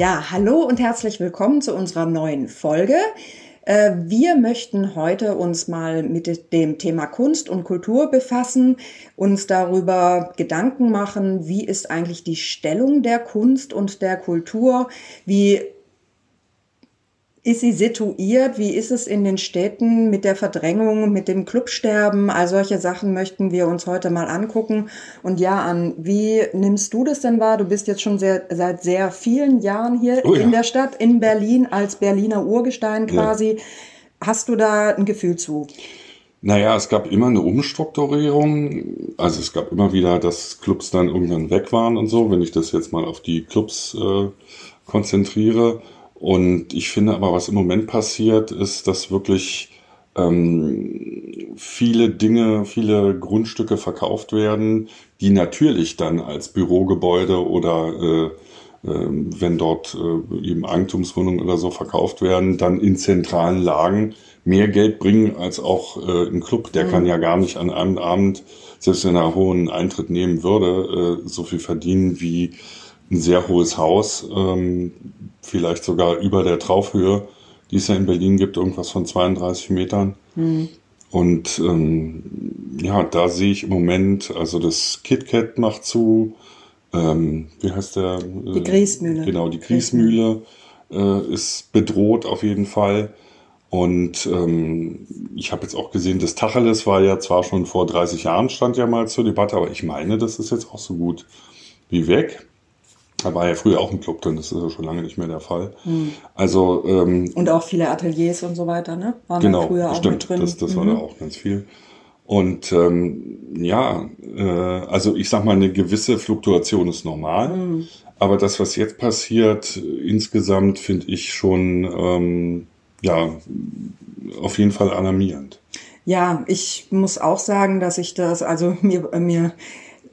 Ja, hallo und herzlich willkommen zu unserer neuen Folge. Äh, wir möchten heute uns mal mit dem Thema Kunst und Kultur befassen, uns darüber Gedanken machen, wie ist eigentlich die Stellung der Kunst und der Kultur, wie ist sie situiert? Wie ist es in den Städten mit der Verdrängung, mit dem Clubsterben? All solche Sachen möchten wir uns heute mal angucken. Und ja, An, wie nimmst du das denn wahr? Du bist jetzt schon sehr, seit sehr vielen Jahren hier oh ja. in der Stadt, in Berlin, als Berliner Urgestein quasi. Ja. Hast du da ein Gefühl zu? Naja, es gab immer eine Umstrukturierung. Also es gab immer wieder, dass Clubs dann irgendwann weg waren und so, wenn ich das jetzt mal auf die Clubs äh, konzentriere. Und ich finde aber, was im Moment passiert, ist, dass wirklich ähm, viele Dinge, viele Grundstücke verkauft werden, die natürlich dann als Bürogebäude oder äh, äh, wenn dort äh, eben Eigentumswohnungen oder so verkauft werden, dann in zentralen Lagen mehr Geld bringen als auch äh, ein Club. Der mhm. kann ja gar nicht an einem Abend, selbst wenn er hohen Eintritt nehmen würde, äh, so viel verdienen wie ein sehr hohes Haus, ähm, vielleicht sogar über der Traufhöhe, die es ja in Berlin gibt, irgendwas von 32 Metern. Mhm. Und ähm, ja, da sehe ich im Moment, also das KitKat macht zu, ähm, wie heißt der? Die Griesmühle. Genau, die Griesmühle äh, ist bedroht auf jeden Fall. Und ähm, ich habe jetzt auch gesehen, das Tacheles war ja zwar schon vor 30 Jahren, stand ja mal zur Debatte, aber ich meine, das ist jetzt auch so gut wie weg. Da war ja früher auch ein Club drin, das ist ja schon lange nicht mehr der Fall. Mhm. Also ähm, und auch viele Ateliers und so weiter, ne? Waren genau, früher auch stimmt, mit drin. Das, das mhm. war da auch ganz viel. Und ähm, ja, äh, also ich sag mal, eine gewisse Fluktuation ist normal. Mhm. Aber das, was jetzt passiert, insgesamt finde ich schon ähm, ja auf jeden Fall alarmierend. Ja, ich muss auch sagen, dass ich das, also mir, mir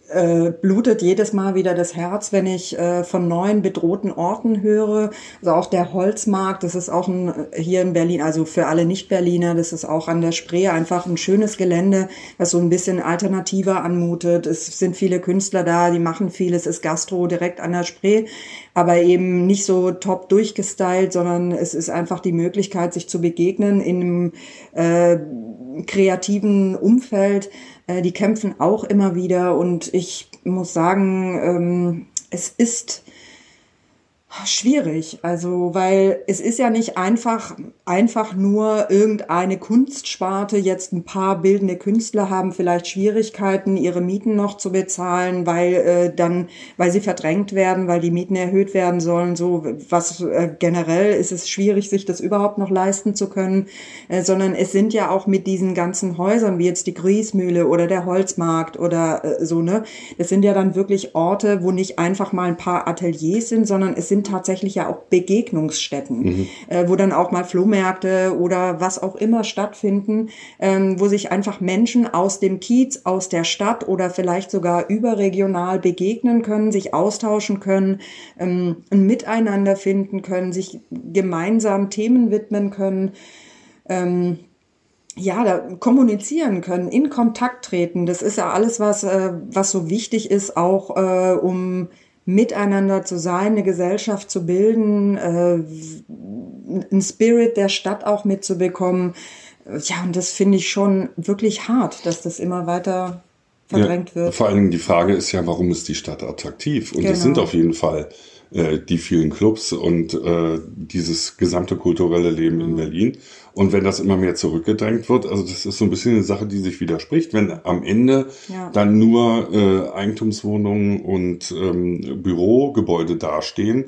äh, blutet jedes Mal wieder das Herz, wenn ich äh, von neuen bedrohten Orten höre. Also auch der Holzmarkt, das ist auch ein, hier in Berlin, also für alle Nicht-Berliner, das ist auch an der Spree einfach ein schönes Gelände, was so ein bisschen alternativer anmutet. Es sind viele Künstler da, die machen viel, es ist Gastro direkt an der Spree, aber eben nicht so top durchgestylt, sondern es ist einfach die Möglichkeit, sich zu begegnen in einem äh, kreativen Umfeld äh, die kämpfen auch immer wieder und ich muss sagen, ähm, es ist Schwierig, also weil es ist ja nicht einfach einfach nur irgendeine Kunstsparte. Jetzt ein paar bildende Künstler haben vielleicht Schwierigkeiten, ihre Mieten noch zu bezahlen, weil äh, dann, weil sie verdrängt werden, weil die Mieten erhöht werden sollen. So was äh, generell ist es schwierig, sich das überhaupt noch leisten zu können, äh, sondern es sind ja auch mit diesen ganzen Häusern wie jetzt die Griesmühle oder der Holzmarkt oder äh, so ne. Das sind ja dann wirklich Orte, wo nicht einfach mal ein paar Ateliers sind, sondern es sind tatsächlich ja auch Begegnungsstätten, mhm. äh, wo dann auch mal Flohmärkte oder was auch immer stattfinden, ähm, wo sich einfach Menschen aus dem Kiez, aus der Stadt oder vielleicht sogar überregional begegnen können, sich austauschen können, ähm, ein Miteinander finden können, sich gemeinsam Themen widmen können. Ähm, ja, da kommunizieren können, in Kontakt treten. Das ist ja alles, was, äh, was so wichtig ist, auch äh, um miteinander zu sein, eine Gesellschaft zu bilden, äh, einen Spirit der Stadt auch mitzubekommen. Ja, und das finde ich schon wirklich hart, dass das immer weiter verdrängt ja, wird. Vor allen Dingen die Frage ist ja, warum ist die Stadt attraktiv? Und es genau. sind auf jeden Fall äh, die vielen Clubs und äh, dieses gesamte kulturelle Leben mhm. in Berlin. Und wenn das immer mehr zurückgedrängt wird, also das ist so ein bisschen eine Sache, die sich widerspricht, wenn am Ende ja. dann nur äh, Eigentumswohnungen und ähm, Bürogebäude dastehen,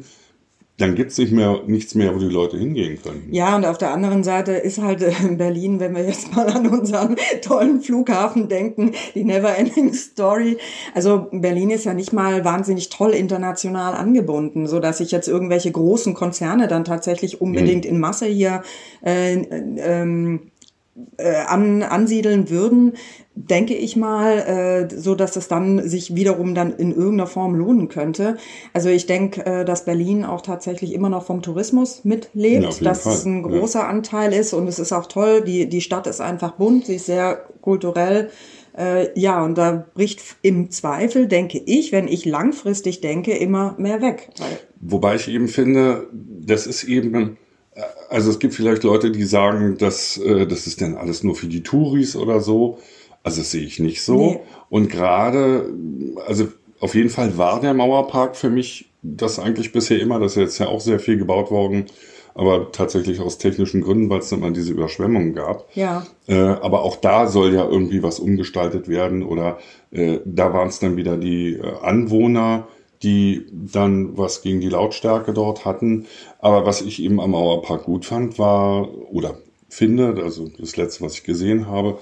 dann gibt's nicht mehr nichts mehr, wo die Leute hingehen können. Ja, und auf der anderen Seite ist halt äh, in Berlin, wenn wir jetzt mal an unseren tollen Flughafen denken, die Never-Ending Story. Also Berlin ist ja nicht mal wahnsinnig toll international angebunden, so dass sich jetzt irgendwelche großen Konzerne dann tatsächlich unbedingt hm. in Masse hier äh, ähm, äh, an, ansiedeln würden, denke ich mal, äh, so dass es dann sich wiederum dann in irgendeiner Form lohnen könnte. Also ich denke, äh, dass Berlin auch tatsächlich immer noch vom Tourismus mitlebt, ja, dass Fall. es ein großer ja. Anteil ist und es ist auch toll. Die die Stadt ist einfach bunt, sie ist sehr kulturell. Äh, ja, und da bricht im Zweifel, denke ich, wenn ich langfristig denke, immer mehr weg. Wobei ich eben finde, das ist eben, also es gibt vielleicht Leute, die sagen, dass äh, das ist denn alles nur für die Touris oder so. Also das sehe ich nicht so. Nee. Und gerade, also auf jeden Fall war der Mauerpark für mich das eigentlich bisher immer, das ist jetzt ja auch sehr viel gebaut worden, aber tatsächlich aus technischen Gründen, weil es dann mal diese Überschwemmungen gab. Ja. Äh, aber auch da soll ja irgendwie was umgestaltet werden oder äh, da waren es dann wieder die äh, Anwohner, die dann was gegen die Lautstärke dort hatten. Aber was ich eben am Mauerpark gut fand, war, oder finde, also das letzte, was ich gesehen habe,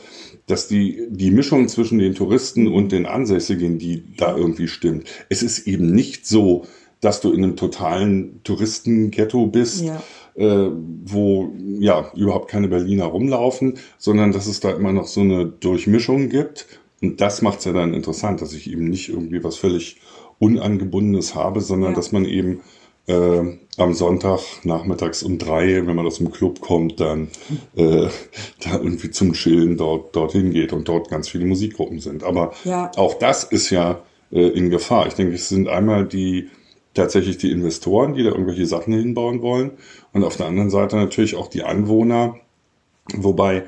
dass die, die Mischung zwischen den Touristen und den Ansässigen, die da irgendwie stimmt. Es ist eben nicht so, dass du in einem totalen Touristenghetto bist, ja. äh, wo ja überhaupt keine Berliner rumlaufen, sondern dass es da immer noch so eine Durchmischung gibt. Und das macht es ja dann interessant, dass ich eben nicht irgendwie was völlig Unangebundenes habe, sondern ja. dass man eben äh, am Sonntag nachmittags um drei, wenn man aus dem Club kommt, dann äh, da irgendwie zum Chillen dort dorthin geht und dort ganz viele Musikgruppen sind. Aber ja. auch das ist ja äh, in Gefahr. Ich denke, es sind einmal die tatsächlich die Investoren, die da irgendwelche Sachen hinbauen wollen, und auf der anderen Seite natürlich auch die Anwohner, wobei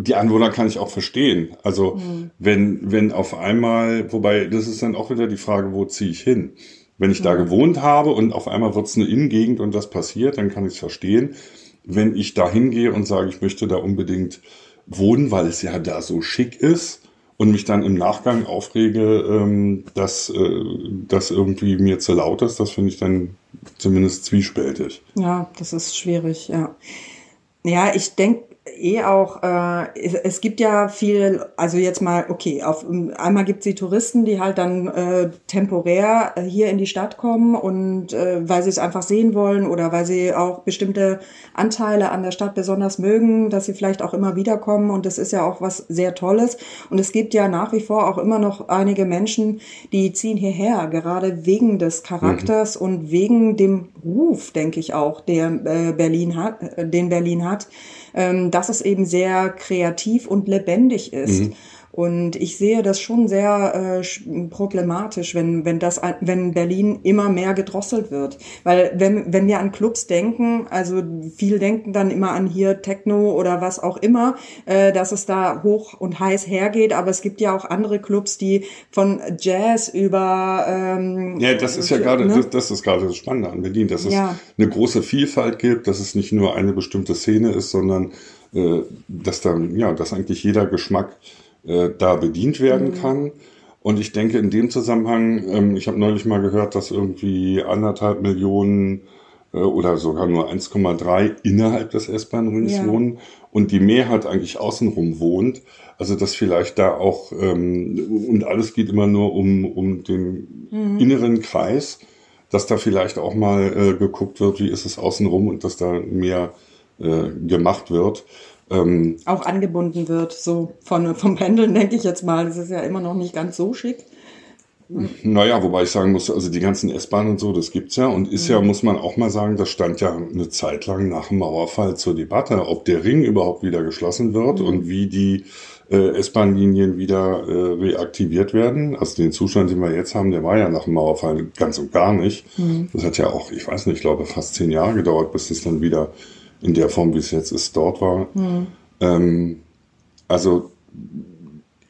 die Anwohner kann ich auch verstehen. Also mhm. wenn, wenn auf einmal, wobei das ist dann auch wieder die Frage, wo ziehe ich hin? Wenn ich mhm. da gewohnt habe und auf einmal wird es eine Innengegend und das passiert, dann kann ich es verstehen. Wenn ich da hingehe und sage, ich möchte da unbedingt wohnen, weil es ja da so schick ist und mich dann im Nachgang aufrege, ähm, dass äh, das irgendwie mir zu laut ist, das finde ich dann zumindest zwiespältig. Ja, das ist schwierig, ja. Ja, ich denke, eh auch, äh, es, es, gibt ja viel, also jetzt mal, okay, auf, einmal gibt es die Touristen, die halt dann äh, temporär äh, hier in die Stadt kommen und äh, weil sie es einfach sehen wollen oder weil sie auch bestimmte Anteile an der Stadt besonders mögen, dass sie vielleicht auch immer wiederkommen und das ist ja auch was sehr Tolles. Und es gibt ja nach wie vor auch immer noch einige Menschen, die ziehen hierher, gerade wegen des Charakters mhm. und wegen dem Ruf, denke ich auch, der äh, Berlin hat, äh, den Berlin hat ähm, dass es eben sehr kreativ und lebendig ist. Mhm. Und ich sehe das schon sehr äh, problematisch, wenn, wenn, das, wenn Berlin immer mehr gedrosselt wird. Weil wenn, wenn wir an Clubs denken, also viel denken dann immer an hier Techno oder was auch immer, äh, dass es da hoch und heiß hergeht. Aber es gibt ja auch andere Clubs, die von Jazz über... Ähm, ja, das ist ja gerade, ne? das, das, ist gerade das Spannende an Berlin, dass es ja. eine große Vielfalt gibt, dass es nicht nur eine bestimmte Szene ist, sondern äh, dass dann, ja, dass eigentlich jeder Geschmack äh, da bedient werden mhm. kann. Und ich denke in dem Zusammenhang, ähm, ich habe neulich mal gehört, dass irgendwie anderthalb Millionen äh, oder sogar nur 1,3 innerhalb des S-Bahn-Rings ja. wohnen und die Mehrheit eigentlich außenrum wohnt. Also dass vielleicht da auch, ähm, und alles geht immer nur um, um den mhm. inneren Kreis, dass da vielleicht auch mal äh, geguckt wird, wie ist es außenrum und dass da mehr äh, gemacht wird. Ähm, auch angebunden wird, so von, vom Pendeln, denke ich jetzt mal. Das ist ja immer noch nicht ganz so schick. Naja, wobei ich sagen muss, also die ganzen S-Bahnen und so, das gibt's ja und ist mhm. ja, muss man auch mal sagen, das stand ja eine Zeit lang nach dem Mauerfall zur Debatte, ob der Ring überhaupt wieder geschlossen wird mhm. und wie die äh, S-Bahn-Linien wieder äh, reaktiviert werden. Also den Zustand, den wir jetzt haben, der war ja nach dem Mauerfall ganz und gar nicht. Mhm. Das hat ja auch, ich weiß nicht, ich glaube fast zehn Jahre gedauert, bis es dann wieder in der Form, wie es jetzt ist, dort war. Mhm. Ähm, also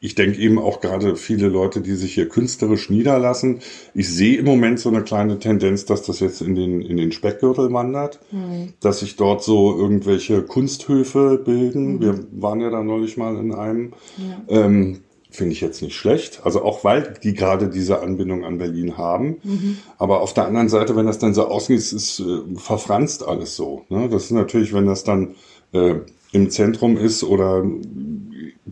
ich denke eben auch gerade viele Leute, die sich hier künstlerisch niederlassen. Ich sehe im Moment so eine kleine Tendenz, dass das jetzt in den, in den Speckgürtel wandert, mhm. dass sich dort so irgendwelche Kunsthöfe bilden. Mhm. Wir waren ja da neulich mal in einem. Ja. Ähm, Finde ich jetzt nicht schlecht. Also auch weil die gerade diese Anbindung an Berlin haben. Mhm. Aber auf der anderen Seite, wenn das dann so aussieht, ist, ist äh, verfranst alles so. Ne? Das ist natürlich, wenn das dann äh, im Zentrum ist oder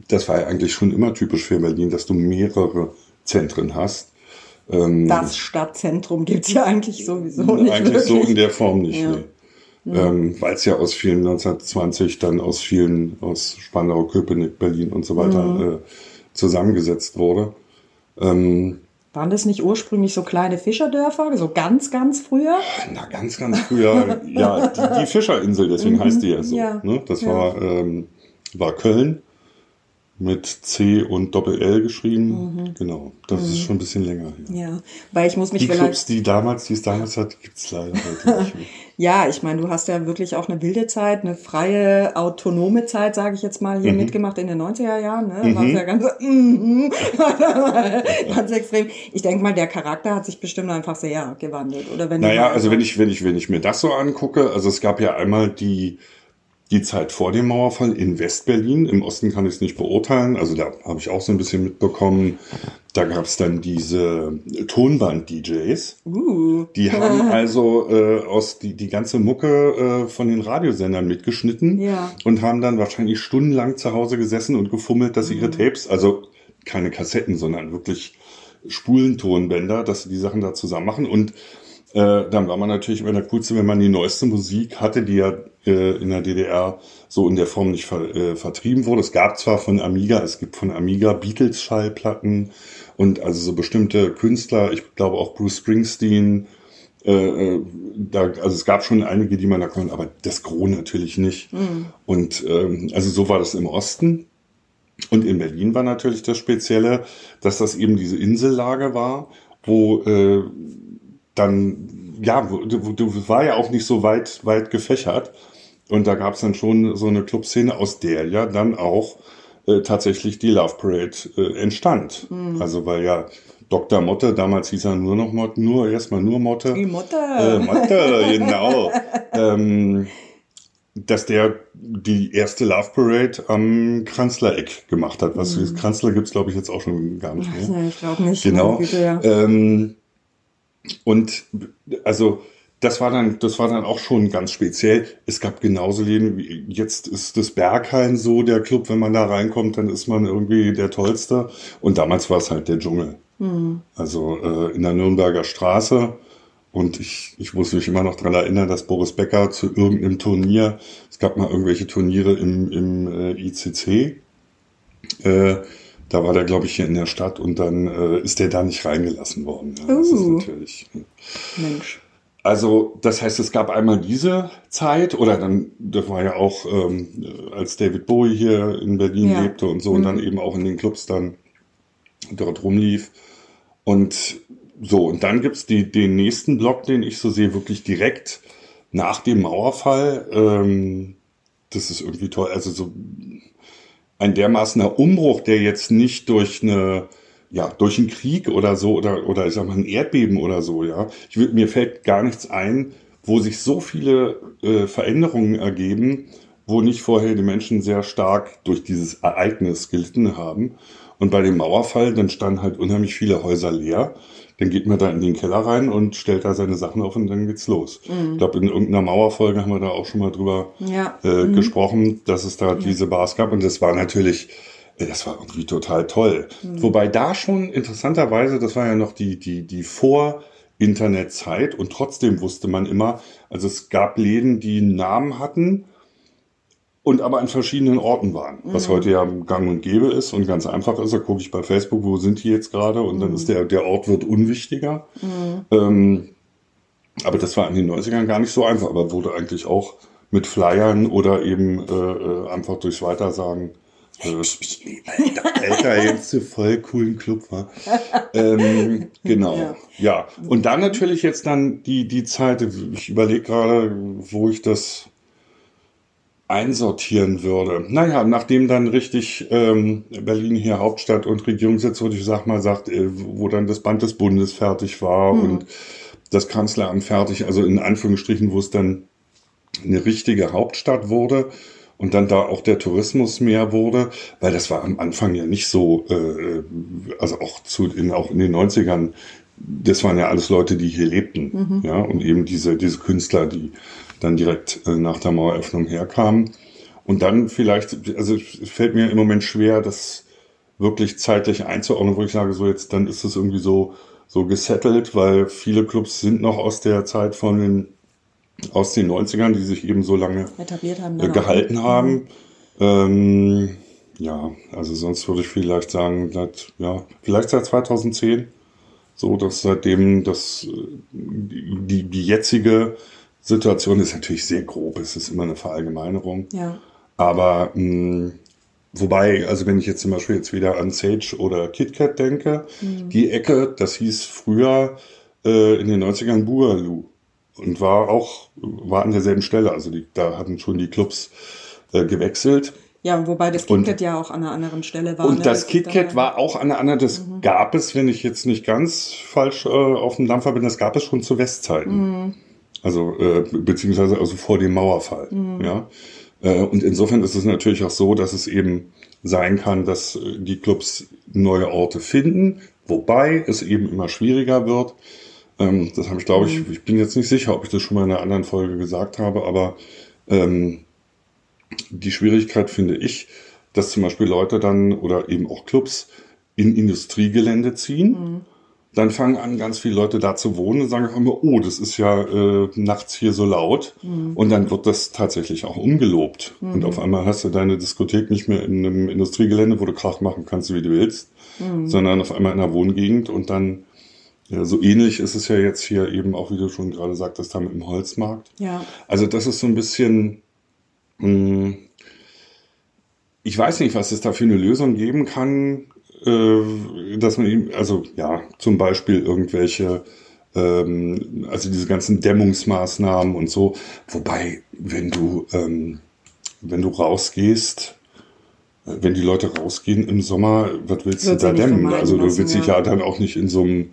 das war ja eigentlich schon immer typisch für Berlin, dass du mehrere Zentren hast. Ähm, das Stadtzentrum gibt's ja eigentlich sowieso nicht. Eigentlich wirklich. so in der Form nicht. Ja. Nee. Ähm, Weil es ja aus vielen 1920 dann aus vielen, aus Spandau, Köpenick, Berlin und so weiter mhm. äh, zusammengesetzt wurde. Ähm, waren das nicht ursprünglich so kleine Fischerdörfer, so ganz, ganz früher? Na, ganz, ganz früher. ja, die, die, Fischerinsel, deswegen mhm, heißt die ja so. Ja, ne? Das ja. war, ähm, war Köln. Mit C und Doppel-L geschrieben. Mhm. Genau, das mhm. ist schon ein bisschen länger. Ja, ja weil ich muss mich die vielleicht... Clubs, die damals, die es damals hat, gibt's leider heute nicht mehr. ja, ich meine, du hast ja wirklich auch eine wilde Zeit, eine freie, autonome Zeit, sage ich jetzt mal, hier mhm. mitgemacht in den 90er Jahren. Ne? Mhm. ja ganz, mm, ganz extrem. Ich denke mal, der Charakter hat sich bestimmt einfach sehr gewandelt. Oder wenn naja, also wenn ich, wenn ich, wenn ich mir das so angucke, also es gab ja einmal die die Zeit vor dem Mauerfall in Westberlin. Im Osten kann ich es nicht beurteilen. Also da habe ich auch so ein bisschen mitbekommen. Da gab es dann diese Tonband-DJs. Uh. Die haben also äh, aus die, die ganze Mucke äh, von den Radiosendern mitgeschnitten ja. und haben dann wahrscheinlich stundenlang zu Hause gesessen und gefummelt, dass sie ihre mhm. Tapes, also keine Kassetten, sondern wirklich Spulentonbänder, dass sie die Sachen da zusammen machen. Und äh, dann war man natürlich immer der Coolste, wenn man die neueste Musik hatte, die ja in der DDR so in der Form nicht ver, äh, vertrieben wurde. Es gab zwar von Amiga, es gibt von Amiga Beatles-Schallplatten und also so bestimmte Künstler, ich glaube auch Bruce Springsteen, äh, äh, da, also es gab schon einige, die man da konnte, aber das Gros natürlich nicht. Mhm. Und ähm, also so war das im Osten. Und in Berlin war natürlich das Spezielle, dass das eben diese Insellage war, wo äh, dann, ja, du, du war ja auch nicht so weit, weit gefächert. Und da gab es dann schon so eine Clubszene, aus der ja dann auch äh, tatsächlich die Love Parade äh, entstand. Mhm. Also weil ja Dr. Motte, damals hieß er nur noch Motte, nur erstmal nur Motte. Die Motte. Äh, Motte, genau. ähm, dass der die erste Love Parade am Kranzlereck gemacht hat. Was mhm. Kranzler gibt's glaube ich, jetzt auch schon gar nicht mehr. Ja, ich glaube nicht. Genau. Bitte, ja. ähm, und also das war dann, das war dann auch schon ganz speziell. Es gab genauso Läden wie jetzt ist das Berghain so der Club, wenn man da reinkommt, dann ist man irgendwie der Tollste. Und damals war es halt der Dschungel. Mhm. Also äh, in der Nürnberger Straße. Und ich, ich muss mich immer noch dran erinnern, dass Boris Becker zu irgendeinem Turnier, es gab mal irgendwelche Turniere im, im äh, ICC, äh, da war der, glaube ich, hier in der Stadt und dann äh, ist der da nicht reingelassen worden. Ja, das uh. ist natürlich. Mensch. Also, das heißt, es gab einmal diese Zeit oder dann, das war ja auch, ähm, als David Bowie hier in Berlin ja. lebte und so mhm. und dann mhm. eben auch in den Clubs dann dort rumlief. Und so, und dann gibt's die, den nächsten Block, den ich so sehe, wirklich direkt nach dem Mauerfall. Ähm, das ist irgendwie toll. Also so ein dermaßener Umbruch, der jetzt nicht durch eine ja, durch einen Krieg oder so oder oder ich sag mal ein Erdbeben oder so, ja. Ich mir fällt gar nichts ein, wo sich so viele äh, Veränderungen ergeben, wo nicht vorher die Menschen sehr stark durch dieses Ereignis gelitten haben. Und bei dem Mauerfall, dann standen halt unheimlich viele Häuser leer. Dann geht man da in den Keller rein und stellt da seine Sachen auf und dann geht's los. Mhm. Ich glaube, in irgendeiner Mauerfolge haben wir da auch schon mal drüber ja. äh, mhm. gesprochen, dass es da ja. diese Bars gab. Und das war natürlich, das war irgendwie total toll. Mhm. Wobei da schon interessanterweise, das war ja noch die, die, die Vor- Internetzeit und trotzdem wusste man immer, also es gab Läden, die einen Namen hatten und aber an verschiedenen Orten waren, mhm. was heute ja gang und gäbe ist und ganz einfach ist. Da gucke ich bei Facebook, wo sind die jetzt gerade und mhm. dann ist der, der Ort wird unwichtiger. Mhm. Ähm, aber das war in den 90ern gar nicht so einfach, aber wurde eigentlich auch mit Flyern oder eben äh, äh einfach durchs Weitersagen Alter, Alter, jetzt zu voll coolen Club war. Ähm, genau, ja. ja. Und dann natürlich jetzt dann die, die Zeit, ich überlege gerade, wo ich das einsortieren würde. Naja, nachdem dann richtig ähm, Berlin hier Hauptstadt und Regierungssitz, wo ich sag mal sagt, äh, wo dann das Band des Bundes fertig war mhm. und das Kanzleramt fertig, also in Anführungsstrichen, wo es dann eine richtige Hauptstadt wurde und dann da auch der Tourismus mehr wurde, weil das war am Anfang ja nicht so, äh, also auch zu in, auch in den 90ern, das waren ja alles Leute, die hier lebten, mhm. ja, und eben diese, diese Künstler, die dann direkt äh, nach der Maueröffnung herkamen. Und dann vielleicht, also es fällt mir im Moment schwer, das wirklich zeitlich einzuordnen, wo ich sage, so jetzt, dann ist es irgendwie so, so gesettelt, weil viele Clubs sind noch aus der Zeit von den, aus den 90ern, die sich eben so lange haben, äh, gehalten haben. Mhm. Ähm, ja, also sonst würde ich vielleicht sagen, seit, ja, vielleicht seit 2010, so dass seitdem das, äh, die, die jetzige Situation ist natürlich sehr grob, es ist immer eine Verallgemeinerung. Ja. Aber mh, mm, Wobei, also wenn ich jetzt zum Beispiel jetzt wieder an Sage oder KitKat denke, mhm. die Ecke, das hieß früher äh, in den 90ern Boogaloo und war auch, war an derselben Stelle. Also die, da hatten schon die Clubs äh, gewechselt. Ja, wobei das KitKat ja auch an einer anderen Stelle war. Und ne? das KitKat war auch an einer anderen, das mhm. gab es, wenn ich jetzt nicht ganz falsch äh, auf dem Dampfer bin, das gab es schon zu Westzeiten. Mhm. Also, äh, beziehungsweise also vor dem Mauerfall. Mhm. Ja. Äh, und insofern ist es natürlich auch so, dass es eben sein kann, dass äh, die Clubs neue Orte finden, wobei es eben immer schwieriger wird. Ähm, das habe ich, glaube ich, mhm. ich bin jetzt nicht sicher, ob ich das schon mal in einer anderen Folge gesagt habe, aber ähm, die Schwierigkeit finde ich, dass zum Beispiel Leute dann oder eben auch Clubs in Industriegelände ziehen. Mhm. Dann fangen an, ganz viele Leute da zu wohnen und sagen auch immer, oh, das ist ja äh, nachts hier so laut. Mhm. Und dann wird das tatsächlich auch umgelobt. Mhm. Und auf einmal hast du deine Diskothek nicht mehr in einem Industriegelände, wo du Krach machen kannst, wie du willst, mhm. sondern auf einmal in einer Wohngegend. Und dann, ja, so ähnlich ist es ja jetzt hier eben auch, wie du schon gerade sagtest, haben im Holzmarkt. Ja. Also das ist so ein bisschen, hm, ich weiß nicht, was es da für eine Lösung geben kann, äh, dass man ihm, also ja, zum Beispiel irgendwelche, ähm, also diese ganzen Dämmungsmaßnahmen und so. Wobei, wenn du, ähm, wenn du rausgehst, wenn die Leute rausgehen im Sommer, was willst Wird du da dämmen? Also du willst dich ja. ja dann auch nicht in so einem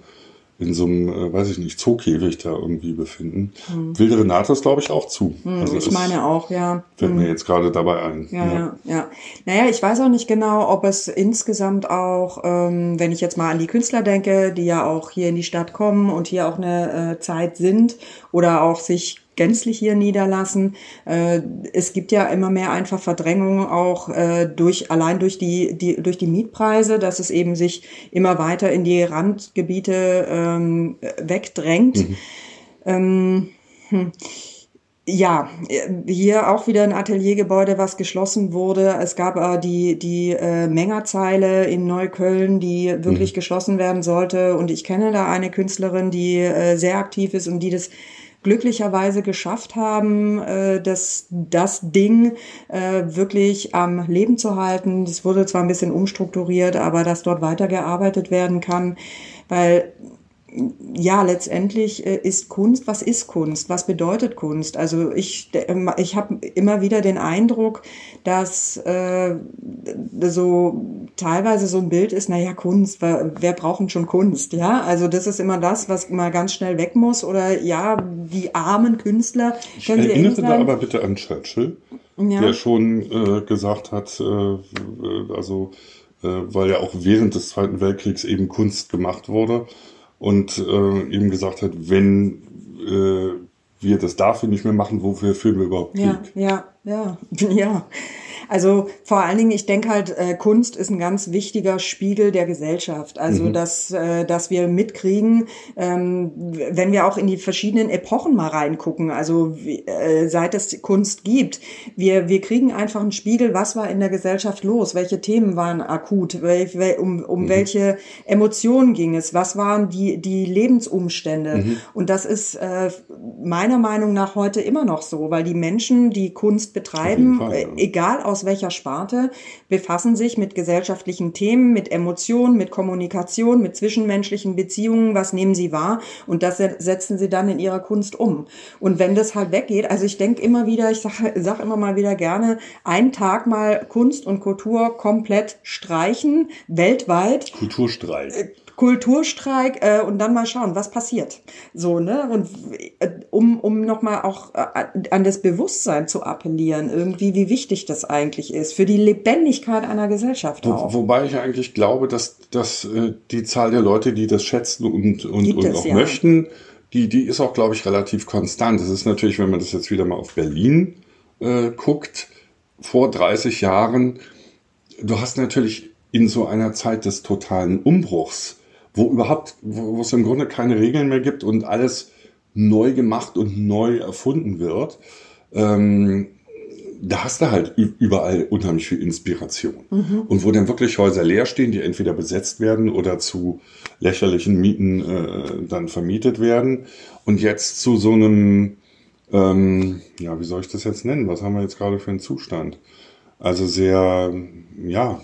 in so einem, äh, weiß ich nicht, Zookäfig da irgendwie befinden. Hm. Wilde Renate ist, glaube ich, auch zu. Hm, also ich meine auch, ja. Fällt hm. mir jetzt gerade dabei ein. Ja, ja, ja, ja. Naja, ich weiß auch nicht genau, ob es insgesamt auch, ähm, wenn ich jetzt mal an die Künstler denke, die ja auch hier in die Stadt kommen und hier auch eine äh, Zeit sind oder auch sich gänzlich hier niederlassen. Äh, es gibt ja immer mehr einfach Verdrängung auch äh, durch allein durch die, die durch die Mietpreise, dass es eben sich immer weiter in die Randgebiete ähm, wegdrängt. Mhm. Ähm, hm. Ja, hier auch wieder ein Ateliergebäude, was geschlossen wurde. Es gab äh, die, die äh, Mengerzeile in Neukölln, die wirklich mhm. geschlossen werden sollte. Und ich kenne da eine Künstlerin, die äh, sehr aktiv ist und die das glücklicherweise geschafft haben, äh, das, das Ding äh, wirklich am Leben zu halten. Das wurde zwar ein bisschen umstrukturiert, aber dass dort weitergearbeitet werden kann, weil ja, letztendlich äh, ist Kunst, was ist Kunst? Was bedeutet Kunst? Also ich, ähm, ich habe immer wieder den Eindruck, dass äh, so teilweise so ein Bild ist, naja, Kunst, wer, wer braucht denn schon Kunst? Ja, also das ist immer das, was mal ganz schnell weg muss. Oder ja, die armen Künstler. Ich können erinnere da aber bitte an Churchill, ja. der schon äh, gesagt hat, äh, also äh, weil ja auch während des Zweiten Weltkriegs eben Kunst gemacht wurde und äh, eben gesagt hat, wenn äh, wir das dafür nicht mehr machen, wofür führen wir überhaupt Krieg? Ja, ja, ja, ja. Also vor allen Dingen, ich denke halt, äh, Kunst ist ein ganz wichtiger Spiegel der Gesellschaft. Also mhm. dass, äh, dass wir mitkriegen, ähm, wenn wir auch in die verschiedenen Epochen mal reingucken, also äh, seit es Kunst gibt, wir, wir kriegen einfach einen Spiegel, was war in der Gesellschaft los, welche Themen waren akut, wel, wel, um, um mhm. welche Emotionen ging es, was waren die, die Lebensumstände. Mhm. Und das ist äh, meiner Meinung nach heute immer noch so, weil die Menschen, die Kunst betreiben, Fall, ja. egal aus welcher Sparte, befassen sich mit gesellschaftlichen Themen, mit Emotionen, mit Kommunikation, mit zwischenmenschlichen Beziehungen, was nehmen sie wahr und das setzen sie dann in ihrer Kunst um. Und wenn das halt weggeht, also ich denke immer wieder, ich sage sag immer mal wieder gerne, einen Tag mal Kunst und Kultur komplett streichen, weltweit. Kulturstreik. Kulturstreik äh, und dann mal schauen, was passiert. So, ne? Und äh, um, um nochmal auch äh, an das Bewusstsein zu appellieren, irgendwie, wie wichtig das eigentlich ist, für die Lebendigkeit einer Gesellschaft auch. Wo, wobei ich eigentlich glaube, dass, dass äh, die Zahl der Leute, die das schätzen und, und, und es, auch ja. möchten, die, die ist auch, glaube ich, relativ konstant. Das ist natürlich, wenn man das jetzt wieder mal auf Berlin äh, guckt, vor 30 Jahren, du hast natürlich in so einer Zeit des totalen Umbruchs wo überhaupt, wo, wo es im Grunde keine Regeln mehr gibt und alles neu gemacht und neu erfunden wird, ähm, da hast du halt überall unheimlich viel Inspiration. Mhm. Und wo dann wirklich Häuser leer stehen, die entweder besetzt werden oder zu lächerlichen Mieten äh, dann vermietet werden. Und jetzt zu so einem, ähm, ja, wie soll ich das jetzt nennen? Was haben wir jetzt gerade für einen Zustand? Also sehr, ja,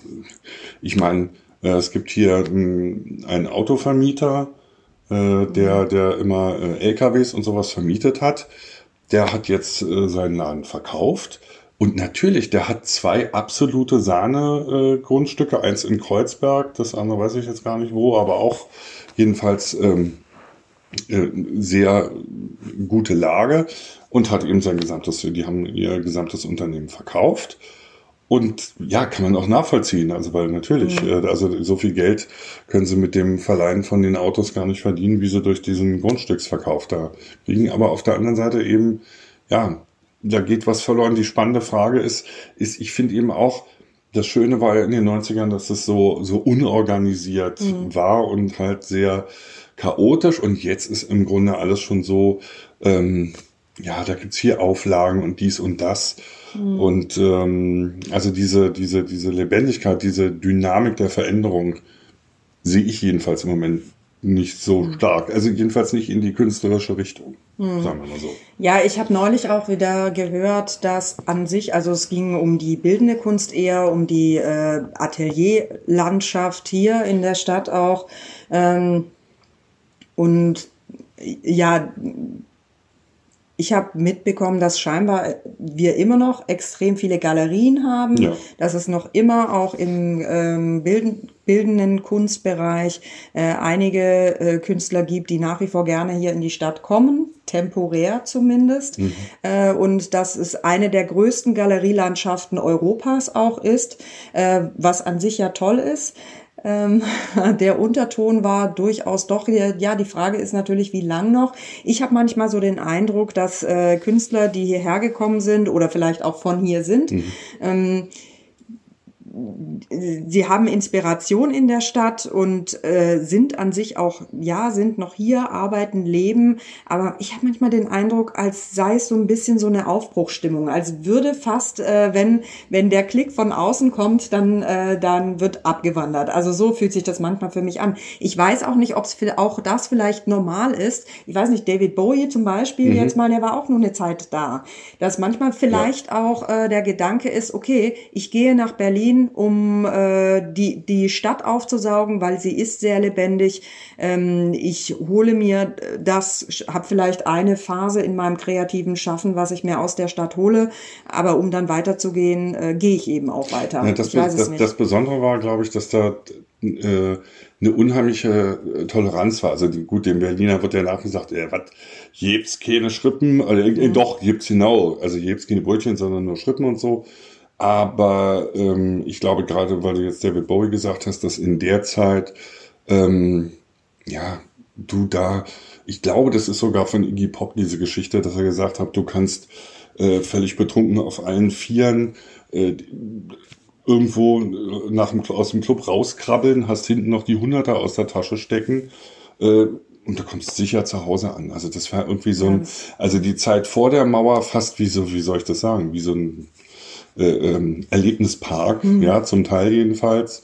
ich meine, es gibt hier hm, einen Autovermieter, äh, der, der immer äh, LKWs und sowas vermietet hat. Der hat jetzt seinen Laden verkauft. Und natürlich, der hat zwei absolute Sahne-Grundstücke. Eins in Kreuzberg, das andere weiß ich jetzt gar nicht wo, aber auch jedenfalls ähm, sehr gute Lage und hat eben sein gesamtes, die haben ihr gesamtes Unternehmen verkauft und ja, kann man auch nachvollziehen. Also, weil natürlich, mhm. äh, also so viel Geld können sie mit dem Verleihen von den Autos gar nicht verdienen, wie sie durch diesen Grundstücksverkauf da kriegen. Aber auf der anderen Seite eben, ja, da geht was verloren. Die spannende Frage ist, ist, ich finde eben auch, das Schöne war ja in den 90ern, dass es so, so unorganisiert mhm. war und halt sehr chaotisch. Und jetzt ist im Grunde alles schon so, ähm, ja, da gibt's hier Auflagen und dies und das. Mhm. Und ähm, also diese, diese, diese Lebendigkeit, diese Dynamik der Veränderung sehe ich jedenfalls im Moment nicht so mhm. stark. Also jedenfalls nicht in die künstlerische Richtung, mhm. sagen wir mal so. Ja, ich habe neulich auch wieder gehört, dass an sich, also es ging um die bildende Kunst eher, um die äh, Atelierlandschaft hier in der Stadt auch. Ähm, und ja, ich habe mitbekommen, dass scheinbar wir immer noch extrem viele Galerien haben, ja. dass es noch immer auch im ähm, bilden, bildenden Kunstbereich äh, einige äh, Künstler gibt, die nach wie vor gerne hier in die Stadt kommen, temporär zumindest. Mhm. Äh, und dass es eine der größten Galerielandschaften Europas auch ist, äh, was an sich ja toll ist. Ähm, der Unterton war durchaus doch, ja, die Frage ist natürlich, wie lang noch. Ich habe manchmal so den Eindruck, dass äh, Künstler, die hierher gekommen sind oder vielleicht auch von hier sind, mhm. ähm, sie haben Inspiration in der Stadt und äh, sind an sich auch, ja, sind noch hier, arbeiten, leben. Aber ich habe manchmal den Eindruck, als sei es so ein bisschen so eine Aufbruchstimmung. Als würde fast, äh, wenn, wenn der Klick von außen kommt, dann, äh, dann wird abgewandert. Also so fühlt sich das manchmal für mich an. Ich weiß auch nicht, ob es auch das vielleicht normal ist. Ich weiß nicht, David Bowie zum Beispiel, mhm. jetzt mal, der war auch nur eine Zeit da. Dass manchmal vielleicht ja. auch äh, der Gedanke ist, okay, ich gehe nach Berlin, um äh, die, die Stadt aufzusaugen, weil sie ist sehr lebendig. Ähm, ich hole mir das, habe vielleicht eine Phase in meinem kreativen Schaffen, was ich mir aus der Stadt hole, aber um dann weiterzugehen, äh, gehe ich eben auch weiter. Ja, das, das, das, Besondere war, glaube ich, dass da äh, eine unheimliche äh, Toleranz war. Also die, gut, dem Berliner wird ja nachgesagt, äh, was, jebt's keine Schrippen, oder, äh, mhm. doch, jebt's genau, also jebt's keine Brötchen, sondern nur Schrippen und so. Aber ähm, ich glaube gerade, weil du jetzt David Bowie gesagt hast, dass in der Zeit, ähm, ja, du da, ich glaube, das ist sogar von Iggy Pop diese Geschichte, dass er gesagt hat, du kannst äh, völlig betrunken auf allen Vieren äh, irgendwo äh, nach dem, aus dem Club rauskrabbeln, hast hinten noch die Hunderter aus der Tasche stecken. Äh, und du kommst sicher zu Hause an. Also das war irgendwie so ein, also die Zeit vor der Mauer fast wie so, wie soll ich das sagen, wie so ein äh, ähm, Erlebnispark, mhm. ja, zum Teil jedenfalls.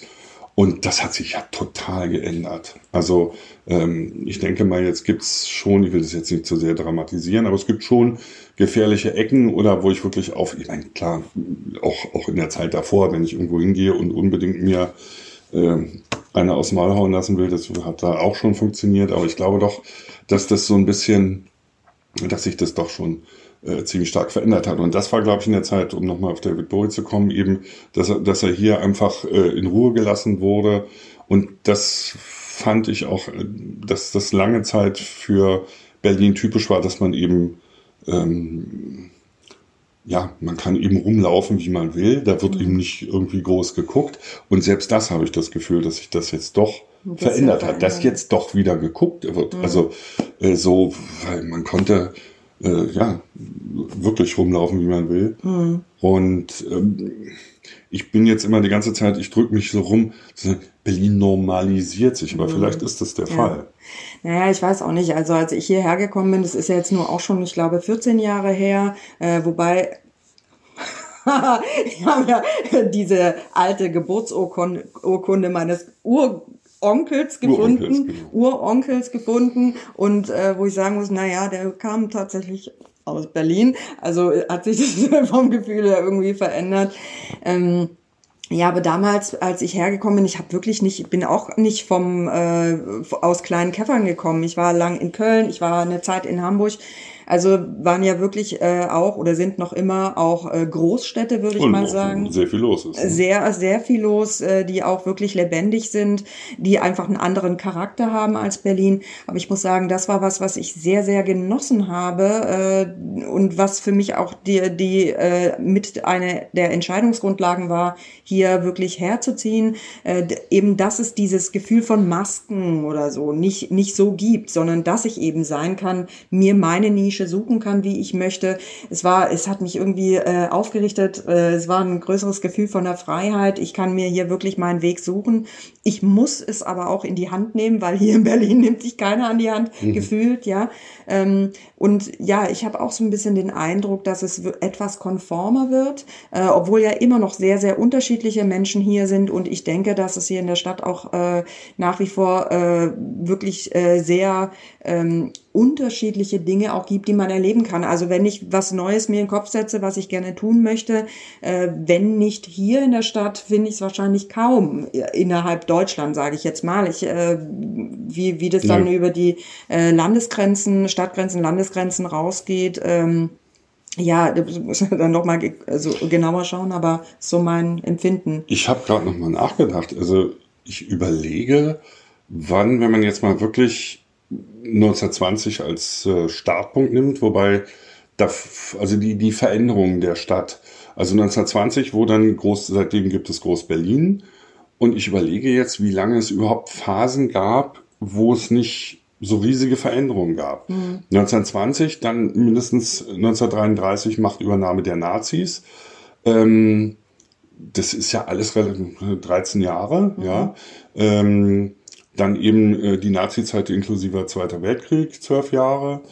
Und das hat sich ja total geändert. Also ähm, ich denke mal, jetzt gibt's schon, ich will das jetzt nicht zu sehr dramatisieren, aber es gibt schon gefährliche Ecken oder wo ich wirklich auf, ich meine, klar, auch, auch in der Zeit davor, wenn ich irgendwo hingehe und unbedingt mir äh, eine aus dem Maul hauen lassen will, das hat da auch schon funktioniert, aber ich glaube doch, dass das so ein bisschen, dass sich das doch schon äh, ziemlich stark verändert hat. Und das war, glaube ich, in der Zeit, um nochmal auf David Bowie zu kommen, eben, dass er, dass er hier einfach äh, in Ruhe gelassen wurde. Und das fand ich auch, äh, dass das lange Zeit für Berlin typisch war, dass man eben ähm, ja, man kann eben rumlaufen, wie man will. Da wird mhm. eben nicht irgendwie groß geguckt. Und selbst das habe ich das Gefühl, dass sich das jetzt doch verändert hat, dass jetzt doch wieder geguckt wird. Mhm. Also äh, so, weil man konnte äh, ja, wirklich rumlaufen, wie man will. Mhm. Und ähm, ich bin jetzt immer die ganze Zeit, ich drücke mich so rum, Berlin normalisiert sich, aber mhm. vielleicht ist das der ja. Fall. Naja, ich weiß auch nicht. Also als ich hierher gekommen bin, das ist ja jetzt nur auch schon, ich glaube, 14 Jahre her, äh, wobei wir haben ja diese alte Geburtsurkunde meines Ur Onkels gefunden, Uronkels, genau. Uronkels gefunden und äh, wo ich sagen muss, na ja, der kam tatsächlich aus Berlin. Also hat sich das vom Gefühl her irgendwie verändert. Ähm, ja, aber damals, als ich hergekommen bin, ich habe wirklich nicht, bin auch nicht vom äh, aus kleinen Käffern gekommen. Ich war lang in Köln, ich war eine Zeit in Hamburg. Also waren ja wirklich äh, auch oder sind noch immer auch äh, Großstädte, würde ich mal sagen. Sehr viel los ist. Ne? Sehr, sehr viel los, äh, die auch wirklich lebendig sind, die einfach einen anderen Charakter haben als Berlin. Aber ich muss sagen, das war was, was ich sehr, sehr genossen habe äh, und was für mich auch die, die äh, mit eine der Entscheidungsgrundlagen war, hier wirklich herzuziehen. Äh, eben, dass es dieses Gefühl von Masken oder so nicht, nicht so gibt, sondern dass ich eben sein kann, mir meine Nische Nische suchen kann, wie ich möchte. Es war, es hat mich irgendwie äh, aufgerichtet. Äh, es war ein größeres Gefühl von der Freiheit. Ich kann mir hier wirklich meinen Weg suchen. Ich muss es aber auch in die Hand nehmen, weil hier in Berlin nimmt sich keiner an die Hand, mhm. gefühlt, ja. Ähm, und ja, ich habe auch so ein bisschen den Eindruck, dass es etwas konformer wird, äh, obwohl ja immer noch sehr, sehr unterschiedliche Menschen hier sind. Und ich denke, dass es hier in der Stadt auch äh, nach wie vor äh, wirklich äh, sehr ähm, unterschiedliche Dinge auch gibt, die man erleben kann. Also wenn ich was Neues mir in den Kopf setze, was ich gerne tun möchte, äh, wenn nicht hier in der Stadt, finde ich es wahrscheinlich kaum innerhalb Deutschland, sage ich jetzt mal. Ich, äh, wie, wie das dann über die äh, Landesgrenzen, Stadtgrenzen, Landesgrenzen rausgeht. Ähm, ja, muss man dann nochmal also genauer schauen, aber so mein Empfinden. Ich habe gerade nochmal nachgedacht. Also ich überlege, wann, wenn man jetzt mal wirklich 1920 als äh, Startpunkt nimmt, wobei da, also die, die Veränderung der Stadt, also 1920, wo dann groß, seitdem gibt es Groß-Berlin. Und ich überlege jetzt, wie lange es überhaupt Phasen gab, wo es nicht so riesige Veränderungen gab. Mhm. 1920, dann mindestens 1933 Machtübernahme der Nazis. Ähm, das ist ja alles 13 Jahre, mhm. ja. Ähm, dann eben äh, die Nazi-Zeit inklusive Zweiter Weltkrieg, zwölf Jahre.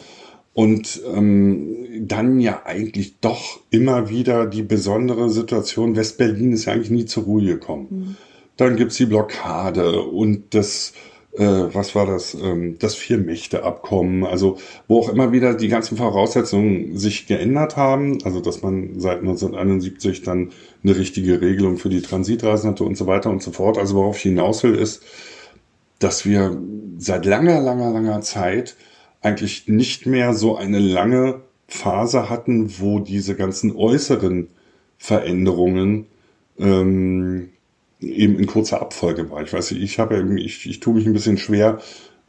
Und ähm, dann ja eigentlich doch immer wieder die besondere Situation, West-Berlin ist ja eigentlich nie zur Ruhe gekommen. Mhm. Dann gibt's die Blockade und das, äh, was war das, ähm, das Vier-Mächte-Abkommen, also wo auch immer wieder die ganzen Voraussetzungen sich geändert haben, also dass man seit 1971 dann eine richtige Regelung für die Transitreisen hatte und so weiter und so fort. Also worauf ich hinaus will, ist, dass wir seit langer, langer, langer Zeit eigentlich nicht mehr so eine lange Phase hatten, wo diese ganzen äußeren Veränderungen ähm, eben in kurzer Abfolge war. Ich weiß nicht, ich habe ich, ich tue mich ein bisschen schwer,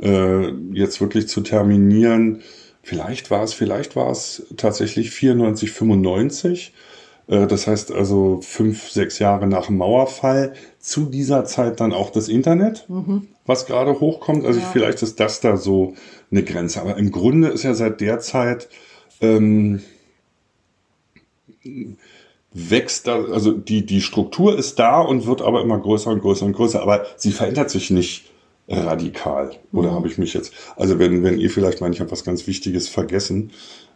äh, jetzt wirklich zu terminieren. Vielleicht war es, vielleicht war es tatsächlich 94, 95 äh, das heißt also fünf, sechs Jahre nach dem Mauerfall. Zu dieser Zeit dann auch das Internet, mhm. was gerade hochkommt. Also ja. vielleicht ist das da so eine Grenze. Aber im Grunde ist ja seit der Zeit ähm, wächst da, also die, die Struktur ist da und wird aber immer größer und größer und größer. Aber sie verändert sich nicht radikal. Oder mhm. habe ich mich jetzt, also wenn, wenn ihr vielleicht meint, ich habe was ganz Wichtiges vergessen,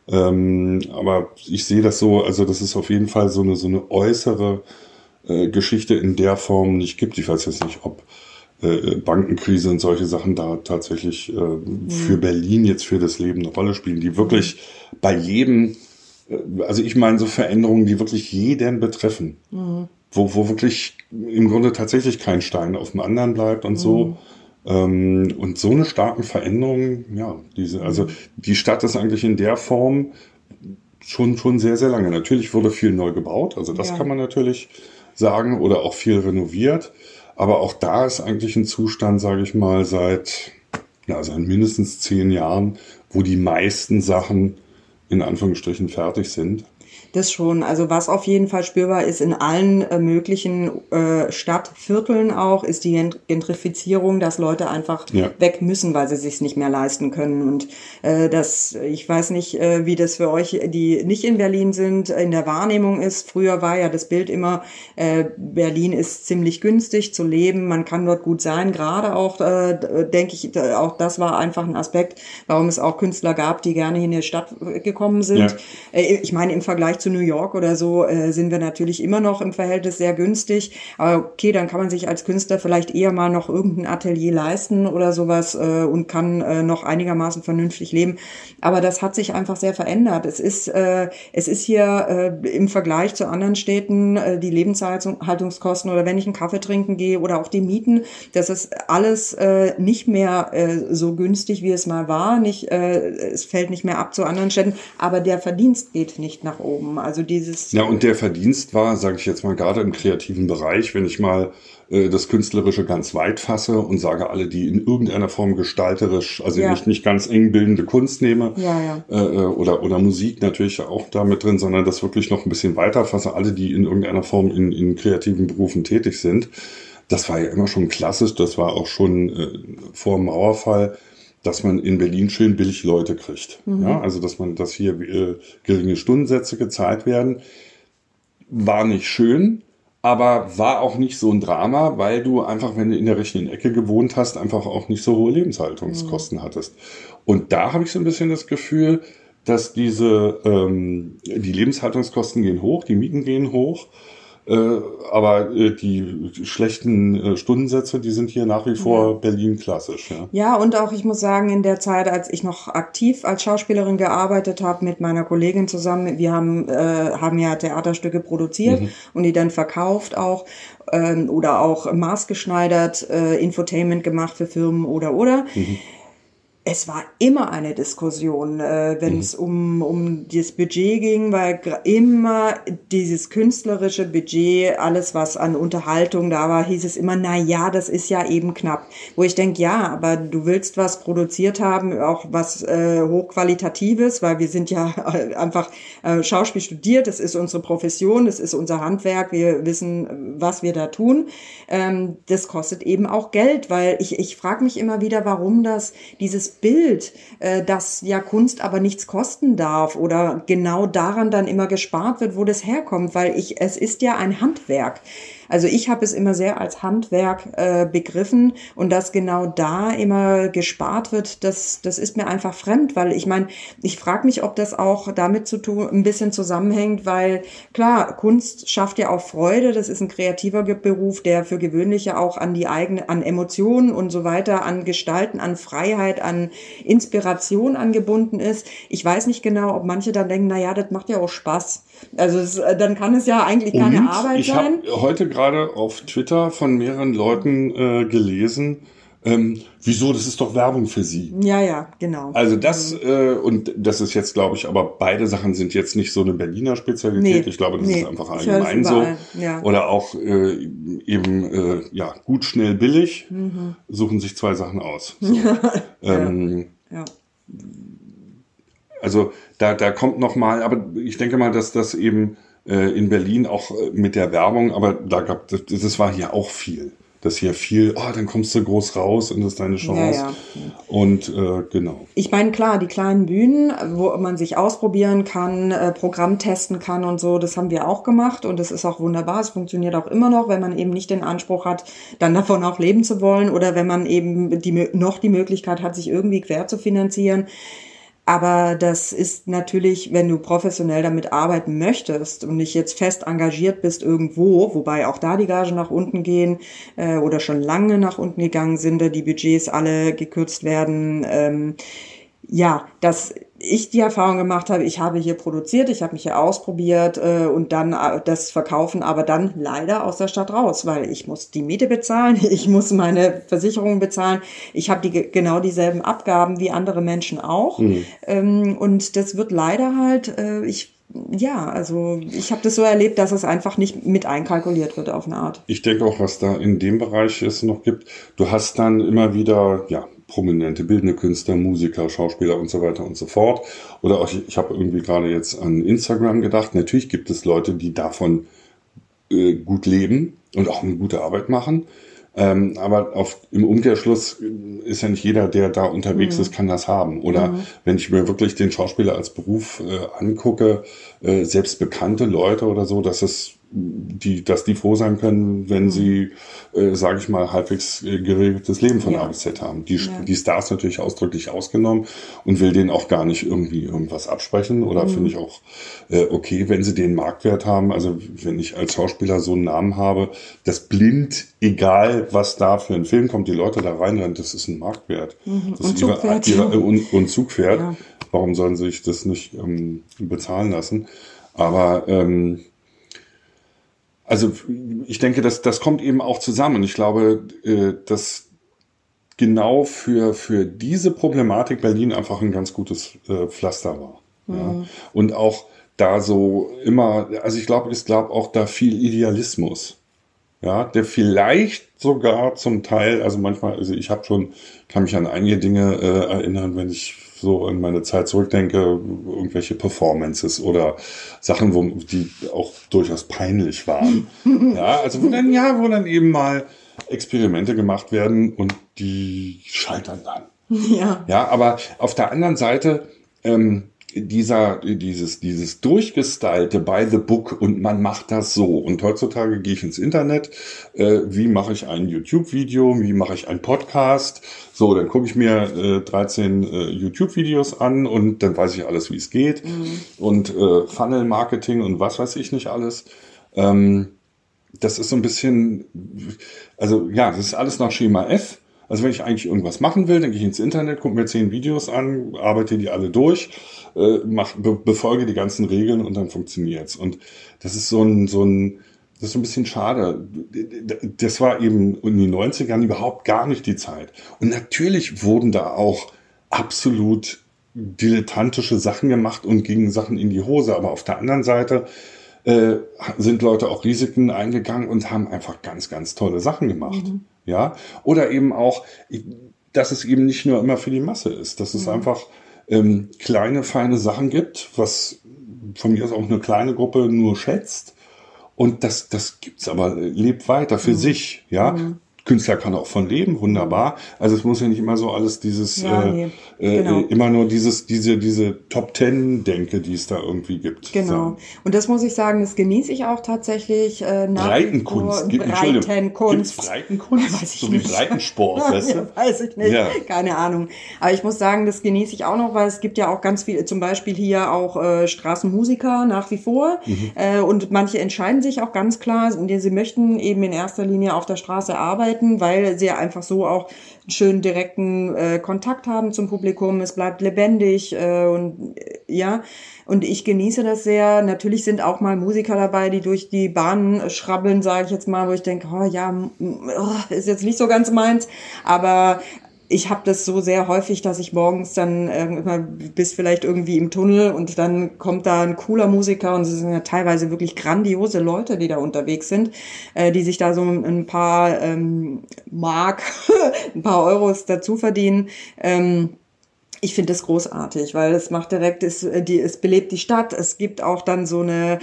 ähm, aber ich sehe das so, also das ist auf jeden Fall so eine, so eine äußere äh, Geschichte in der Form nicht gibt. Ich weiß jetzt nicht, ob äh, Bankenkrise und solche Sachen da tatsächlich äh, mhm. für Berlin jetzt für das Leben eine Rolle spielen, die wirklich bei jedem, äh, also ich meine so Veränderungen, die wirklich jeden betreffen, mhm. wo, wo wirklich im Grunde tatsächlich kein Stein auf dem anderen bleibt und so. Ähm, und so eine starken Veränderung, ja, diese, also die Stadt ist eigentlich in der Form schon, schon sehr, sehr lange. Natürlich wurde viel neu gebaut, also das ja. kann man natürlich sagen, oder auch viel renoviert. Aber auch da ist eigentlich ein Zustand, sage ich mal, seit, ja, seit mindestens zehn Jahren, wo die meisten Sachen in Anführungsstrichen fertig sind. Das schon. Also was auf jeden Fall spürbar ist in allen äh, möglichen äh, Stadtvierteln auch, ist die Gentrifizierung, dass Leute einfach ja. weg müssen, weil sie sich nicht mehr leisten können. Und äh, das, ich weiß nicht, äh, wie das für euch, die nicht in Berlin sind, in der Wahrnehmung ist. Früher war ja das Bild immer, äh, Berlin ist ziemlich günstig zu leben, man kann dort gut sein. Gerade auch, äh, denke ich, auch das war einfach ein Aspekt, warum es auch Künstler gab, die gerne in die Stadt gekommen sind. Ja. Äh, ich meine, im Vergleich Zu New York oder so äh, sind wir natürlich immer noch im Verhältnis sehr günstig. Aber okay, dann kann man sich als Künstler vielleicht eher mal noch irgendein Atelier leisten oder sowas äh, und kann äh, noch einigermaßen vernünftig leben. Aber das hat sich einfach sehr verändert. Es ist, äh, es ist hier äh, im Vergleich zu anderen Städten äh, die Lebenshaltungskosten oder wenn ich einen Kaffee trinken gehe oder auch die Mieten, das ist alles äh, nicht mehr äh, so günstig, wie es mal war. Nicht, äh, es fällt nicht mehr ab zu anderen Städten, aber der Verdienst geht nicht nach oben. Also dieses. Ja, und der Verdienst war, sage ich jetzt mal, gerade im kreativen Bereich, wenn ich mal äh, das Künstlerische ganz weit fasse und sage alle, die in irgendeiner Form gestalterisch, also ja. nicht, nicht ganz eng bildende Kunst nehme ja, ja. Äh, äh, oder, oder Musik natürlich auch da mit drin, sondern das wirklich noch ein bisschen weiter fasse, alle, die in irgendeiner Form in, in kreativen Berufen tätig sind. Das war ja immer schon klassisch, das war auch schon äh, vor dem Mauerfall dass man in Berlin schön billig Leute kriegt. Mhm. Ja, also dass man, dass hier äh, geringe Stundensätze gezahlt werden, war nicht schön, aber war auch nicht so ein Drama, weil du einfach, wenn du in der richtigen Ecke gewohnt hast, einfach auch nicht so hohe Lebenshaltungskosten mhm. hattest. Und da habe ich so ein bisschen das Gefühl, dass diese ähm, die Lebenshaltungskosten gehen hoch, die Mieten gehen hoch aber äh, die schlechten äh, Stundensätze, die sind hier nach wie vor ja. Berlin klassisch. Ja. ja, und auch ich muss sagen, in der Zeit, als ich noch aktiv als Schauspielerin gearbeitet habe mit meiner Kollegin zusammen, wir haben, äh, haben ja Theaterstücke produziert mhm. und die dann verkauft auch ähm, oder auch maßgeschneidert äh, Infotainment gemacht für Firmen oder oder. Mhm es war immer eine Diskussion, äh, wenn mhm. es um, um das Budget ging, weil immer dieses künstlerische Budget, alles was an Unterhaltung da war, hieß es immer, na ja, das ist ja eben knapp. Wo ich denke, ja, aber du willst was produziert haben, auch was äh, hochqualitatives, weil wir sind ja einfach äh, Schauspiel studiert, das ist unsere Profession, das ist unser Handwerk, wir wissen, was wir da tun. Ähm, das kostet eben auch Geld, weil ich, ich frage mich immer wieder, warum das dieses Bild, äh, dass ja Kunst aber nichts kosten darf oder genau daran dann immer gespart wird, wo das herkommt, weil ich, es ist ja ein Handwerk. Also ich habe es immer sehr als Handwerk äh, begriffen und dass genau da immer gespart wird, das, das ist mir einfach fremd, weil ich meine, ich frage mich, ob das auch damit zu tun, ein bisschen zusammenhängt, weil klar, Kunst schafft ja auch Freude, das ist ein kreativer Beruf, der für gewöhnliche auch an die eigene, an Emotionen und so weiter, an Gestalten, an Freiheit, an Inspiration angebunden ist. Ich weiß nicht genau, ob manche dann denken, na ja, das macht ja auch Spaß. Also es, äh, dann kann es ja eigentlich keine Und Arbeit sein. Heute gerade auf Twitter von mehreren Leuten äh, gelesen, ähm, wieso, das ist doch Werbung für sie. Ja, ja, genau. Also das, äh, und das ist jetzt, glaube ich, aber beide Sachen sind jetzt nicht so eine Berliner Spezialität. Nee, ich glaube, das nee, ist einfach allgemein so. Ja. Oder auch äh, eben, äh, ja, gut, schnell, billig, mhm. suchen sich zwei Sachen aus. So. ähm, ja. Also da, da kommt noch mal, aber ich denke mal, dass das eben äh, in Berlin auch äh, mit der Werbung, aber da gab das, das war hier auch viel. Das hier viel, oh, dann kommst du groß raus und das ist deine Chance. Ja, ja. Und äh, genau. Ich meine, klar, die kleinen Bühnen, wo man sich ausprobieren kann, äh, Programm testen kann und so, das haben wir auch gemacht und das ist auch wunderbar. Es funktioniert auch immer noch, wenn man eben nicht den Anspruch hat, dann davon auch leben zu wollen oder wenn man eben die, noch die Möglichkeit hat, sich irgendwie quer zu finanzieren aber das ist natürlich, wenn du professionell damit arbeiten möchtest und nicht jetzt fest engagiert bist irgendwo, wobei auch da die Gagen nach unten gehen äh, oder schon lange nach unten gegangen sind, die Budgets alle gekürzt werden. Ähm, ja, dass ich die Erfahrung gemacht habe, ich habe hier produziert, ich habe mich hier ausprobiert äh, und dann äh, das verkaufen, aber dann leider aus der Stadt raus, weil ich muss die Miete bezahlen, ich muss meine Versicherung bezahlen, ich habe die genau dieselben Abgaben wie andere Menschen auch mhm. ähm, und das wird leider halt, äh, ich ja, also ich habe das so erlebt, dass es einfach nicht mit einkalkuliert wird auf eine Art. Ich denke auch, was da in dem Bereich es noch gibt, du hast dann immer wieder ja prominente bildende Künstler, Musiker, Schauspieler und so weiter und so fort. Oder auch, ich, ich habe irgendwie gerade jetzt an Instagram gedacht. Natürlich gibt es Leute, die davon äh, gut leben und auch eine gute Arbeit machen. Ähm, aber auf, im Umkehrschluss ist ja nicht jeder, der da unterwegs mhm. ist, kann das haben. Oder mhm. wenn ich mir wirklich den Schauspieler als Beruf äh, angucke, äh, selbst bekannte Leute oder so, das ist die, dass die froh sein können, wenn mhm. sie, äh, sage ich mal, halbwegs äh, geregeltes Leben von ja. A bis Z haben. Die, ja. die Stars natürlich ausdrücklich ausgenommen und will denen auch gar nicht irgendwie irgendwas absprechen oder mhm. finde ich auch äh, okay, wenn sie den Marktwert haben. Also wenn ich als Schauspieler so einen Namen habe, das blind, egal was da für ein Film kommt, die Leute da reinrennen, das ist ein Marktwert. Mhm. Das und, Zugpferd. Ihre, ihre, und, und Zugpferd. Ja. Warum sollen sie sich das nicht ähm, bezahlen lassen? Aber ähm, also ich denke, dass das kommt eben auch zusammen. Ich glaube, äh, dass genau für, für diese Problematik Berlin einfach ein ganz gutes äh, Pflaster war. Mhm. Ja. Und auch da so immer, also ich glaube, ich glaube auch da viel Idealismus. Ja, der vielleicht sogar zum Teil, also manchmal, also ich habe schon, kann mich an einige Dinge äh, erinnern, wenn ich so in meine Zeit zurückdenke, irgendwelche Performances oder Sachen, wo die auch durchaus peinlich waren. ja, also wo dann, ja, wo dann eben mal Experimente gemacht werden und die scheitern dann. Ja. Ja, aber auf der anderen Seite, ähm, dieser, dieses, dieses durchgestylte by the book und man macht das so. Und heutzutage gehe ich ins Internet, äh, wie mache ich ein YouTube-Video, wie mache ich ein Podcast. So, dann gucke ich mir äh, 13 äh, YouTube-Videos an und dann weiß ich alles, wie es geht. Mhm. Und äh, Funnel-Marketing und was weiß ich nicht alles. Ähm, das ist so ein bisschen, also ja, das ist alles nach Schema F. Also wenn ich eigentlich irgendwas machen will, dann gehe ich ins Internet, gucke mir zehn Videos an, arbeite die alle durch, äh, mach, be befolge die ganzen Regeln und dann funktioniert's. Und das ist so ein, so ein, das ist ein bisschen schade. Das war eben in den 90ern überhaupt gar nicht die Zeit. Und natürlich wurden da auch absolut dilettantische Sachen gemacht und gingen Sachen in die Hose. Aber auf der anderen Seite äh, sind Leute auch Risiken eingegangen und haben einfach ganz, ganz tolle Sachen gemacht. Mhm. Ja, oder eben auch, dass es eben nicht nur immer für die Masse ist, dass es mhm. einfach ähm, kleine, feine Sachen gibt, was von mir aus auch eine kleine Gruppe nur schätzt. Und das, das gibt's aber, lebt weiter für mhm. sich, ja. Mhm. Künstler kann auch von leben, wunderbar. Also es muss ja nicht immer so alles dieses, ja, äh, nee, äh, genau. äh, immer nur dieses, diese, diese Top Ten Denke, die es da irgendwie gibt. Genau. Sagen. Und das muss ich sagen, das genieße ich auch tatsächlich. Äh, nach Breitenkunst. Gibt, Breitenkunst. Gibt's Breitenkunst? Weiß ich so nicht. wie Breitensport, weißt du? Weiß ich nicht. Keine Ahnung. Aber ich muss sagen, das genieße ich auch noch, weil es gibt ja auch ganz viele, zum Beispiel hier auch äh, Straßenmusiker nach wie vor. Mhm. Äh, und manche entscheiden sich auch ganz klar, sie möchten eben in erster Linie auf der Straße arbeiten arbeiten, weil sie einfach so auch einen schönen direkten äh, Kontakt haben zum Publikum. Es bleibt lebendig äh, und äh, ja. Und ich genieße das sehr. Natürlich sind auch mal Musiker dabei, die durch die Bahnen schrabbeln, sage ich jetzt mal, wo ich denke, oh ja, oh, ist jetzt nicht so ganz meins. Aber ich habe das so sehr häufig, dass ich morgens dann äh, immer bis vielleicht irgendwie im Tunnel und dann kommt da ein cooler Musiker und es sind ja teilweise wirklich grandiose Leute, die da unterwegs sind, äh, die sich da so ein paar ähm, Mark, ein paar Euros dazu verdienen. Ähm, ich finde das großartig, weil es macht direkt, es, die, es belebt die Stadt. Es gibt auch dann so eine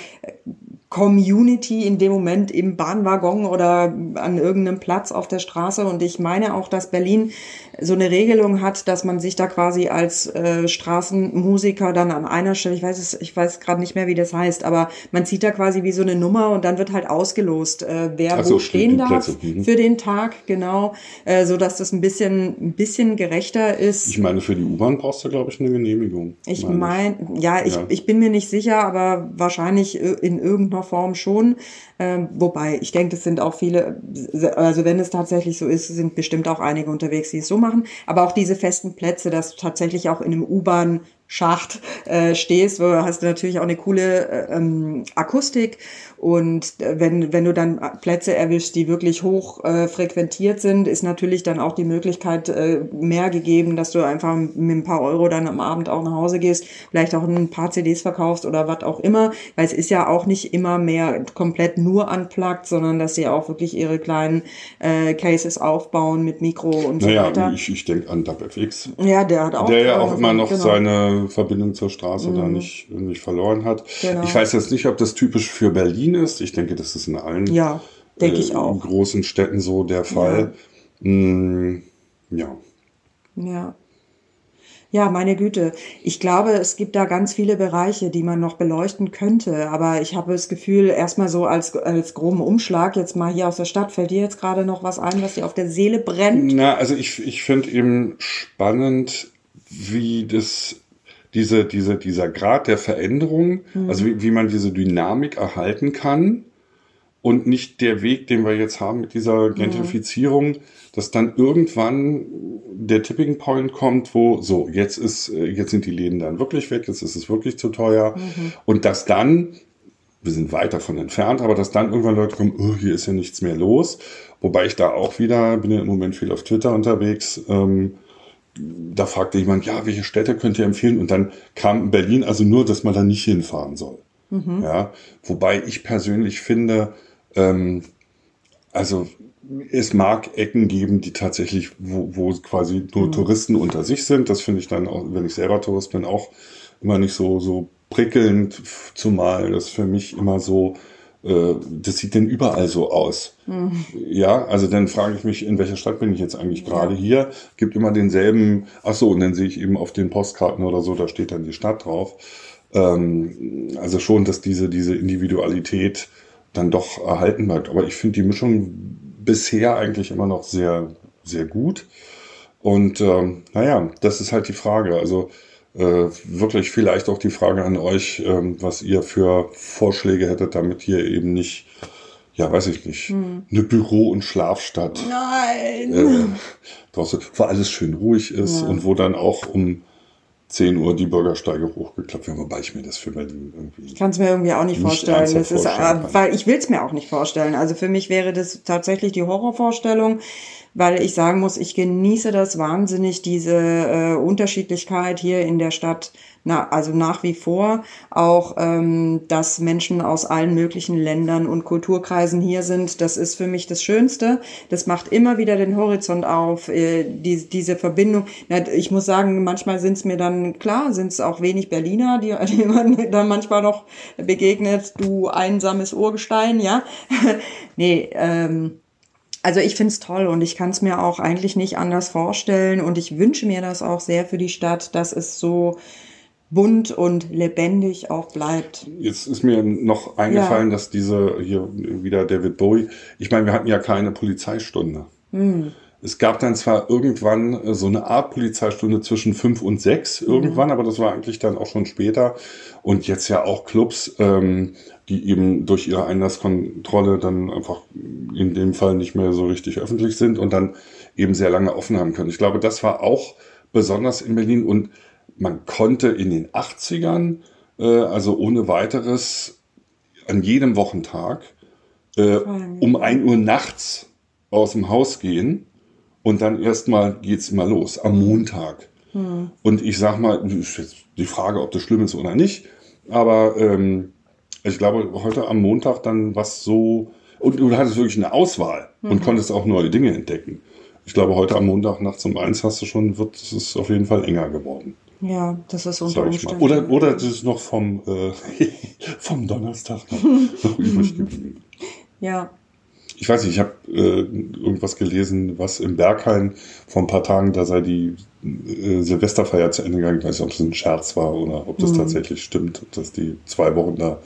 Community in dem Moment im Bahnwaggon oder an irgendeinem Platz auf der Straße. Und ich meine auch, dass Berlin so eine Regelung hat, dass man sich da quasi als äh, Straßenmusiker dann an einer Stelle, ich weiß es, ich weiß gerade nicht mehr, wie das heißt, aber man zieht da quasi wie so eine Nummer und dann wird halt ausgelost, äh, wer so, wo stehen darf mhm. für den Tag, genau, äh, so dass das ein bisschen, ein bisschen gerechter ist. Ich meine, für die U-Bahn brauchst du, glaube ich, eine Genehmigung. Ich meine, ja, ich, ja. ich bin mir nicht sicher, aber wahrscheinlich in irgendeiner Form schon. Ähm, wobei, ich denke, das sind auch viele, also wenn es tatsächlich so ist, sind bestimmt auch einige unterwegs, die es so machen. Aber auch diese festen Plätze, dass tatsächlich auch in einem U-Bahn Schacht äh, stehst, wo hast du natürlich auch eine coole äh, ähm, Akustik und äh, wenn, wenn du dann Plätze erwischst, die wirklich hoch äh, frequentiert sind, ist natürlich dann auch die Möglichkeit äh, mehr gegeben, dass du einfach mit ein paar Euro dann am Abend auch nach Hause gehst, vielleicht auch ein paar CDs verkaufst oder was auch immer, weil es ist ja auch nicht immer mehr komplett nur unplugged, sondern dass sie auch wirklich ihre kleinen äh, Cases aufbauen mit Mikro und naja, so weiter. Ich, ich denke an DubFX. Ja, der hat auch. Der ja auch immer noch genau. seine Verbindung zur Straße mhm. da nicht, nicht verloren hat. Genau. Ich weiß jetzt nicht, ob das typisch für Berlin ist. Ich denke, das ist in allen ja, äh, großen Städten so der Fall. Ja. Mm, ja. ja. Ja, meine Güte. Ich glaube, es gibt da ganz viele Bereiche, die man noch beleuchten könnte. Aber ich habe das Gefühl, erstmal so als, als groben Umschlag, jetzt mal hier aus der Stadt, fällt dir jetzt gerade noch was ein, was dir auf der Seele brennt? Na, also ich, ich finde eben spannend, wie das, diese, diese, dieser Grad der Veränderung, mhm. also wie, wie man diese Dynamik erhalten kann und nicht der Weg, den wir jetzt haben mit dieser Gentrifizierung, mhm. dass dann irgendwann der Tipping Point kommt, wo so jetzt ist äh, jetzt sind die Läden dann wirklich weg, jetzt ist es wirklich zu teuer mhm. und dass dann wir sind weit davon entfernt, aber dass dann irgendwann Leute kommen, oh, hier ist ja nichts mehr los. Wobei ich da auch wieder, bin ja im Moment viel auf Twitter unterwegs, ähm, da fragte jemand, ja, welche Städte könnt ihr empfehlen? Und dann kam Berlin also nur, dass man da nicht hinfahren soll. Mhm. Ja, wobei ich persönlich finde, ähm, also es mag Ecken geben, die tatsächlich, wo, wo quasi nur mhm. Touristen unter sich sind. Das finde ich dann auch, wenn ich selber Tourist bin, auch immer nicht so, so prickelnd, zumal das für mich immer so, äh, das sieht denn überall so aus. Mhm. Ja, also dann frage ich mich, in welcher Stadt bin ich jetzt eigentlich gerade ja. hier? Gibt immer denselben, ach so, und dann sehe ich eben auf den Postkarten oder so, da steht dann die Stadt drauf. Ähm, also schon, dass diese, diese Individualität dann doch erhalten bleibt. Aber ich finde die Mischung bisher eigentlich immer noch sehr, sehr gut. Und ähm, naja, das ist halt die Frage. Also äh, wirklich vielleicht auch die Frage an euch, ähm, was ihr für Vorschläge hättet, damit hier eben nicht, ja, weiß ich nicht, hm. eine Büro- und Schlafstadt. Nein! Äh, draußen, wo alles schön ruhig ist ja. und wo dann auch um 10 Uhr die Bürgersteige hochgeklappt werden, wobei ich mir das für Berlin irgendwie. Ich kann es mir irgendwie auch nicht, nicht vorstellen. Das ist, äh, weil ich will es mir auch nicht vorstellen. Also für mich wäre das tatsächlich die Horrorvorstellung weil ich sagen muss, ich genieße das wahnsinnig, diese äh, Unterschiedlichkeit hier in der Stadt, na, also nach wie vor auch, ähm, dass Menschen aus allen möglichen Ländern und Kulturkreisen hier sind. Das ist für mich das Schönste. Das macht immer wieder den Horizont auf, äh, die, diese Verbindung. Na, ich muss sagen, manchmal sind es mir dann, klar, sind es auch wenig Berliner, die, die man dann manchmal noch begegnet, du einsames Urgestein, ja. nee, ähm, also ich finde es toll und ich kann es mir auch eigentlich nicht anders vorstellen und ich wünsche mir das auch sehr für die Stadt, dass es so bunt und lebendig auch bleibt. Jetzt ist mir noch eingefallen, ja. dass diese hier wieder David Bowie, ich meine, wir hatten ja keine Polizeistunde. Hm. Es gab dann zwar irgendwann äh, so eine Art Polizeistunde zwischen fünf und sechs irgendwann, mhm. aber das war eigentlich dann auch schon später. Und jetzt ja auch Clubs, ähm, die eben durch ihre Einlasskontrolle dann einfach in dem Fall nicht mehr so richtig öffentlich sind und dann eben sehr lange offen haben können. Ich glaube, das war auch besonders in Berlin und man konnte in den 80ern, äh, also ohne weiteres, an jedem Wochentag äh, um ein Uhr nachts aus dem Haus gehen und dann erstmal geht's mal los am Montag. Hm. Und ich sag mal, die Frage, ob das schlimm ist oder nicht, aber ähm, ich glaube, heute am Montag dann was so, und du hattest wirklich eine Auswahl mhm. und konntest auch neue Dinge entdecken. Ich glaube, heute am Montag nachts um eins hast du schon, wird es auf jeden Fall enger geworden. Ja, das ist unter Umständen. Oder, oder das ist noch vom, äh, vom Donnerstag noch, noch übrig geblieben. Ja, ich weiß nicht, ich habe äh, irgendwas gelesen, was im Berghain vor ein paar Tagen, da sei die äh, Silvesterfeier zu Ende gegangen. Ich weiß nicht, ob es ein Scherz war oder ob das mhm. tatsächlich stimmt, dass die zwei Wochen da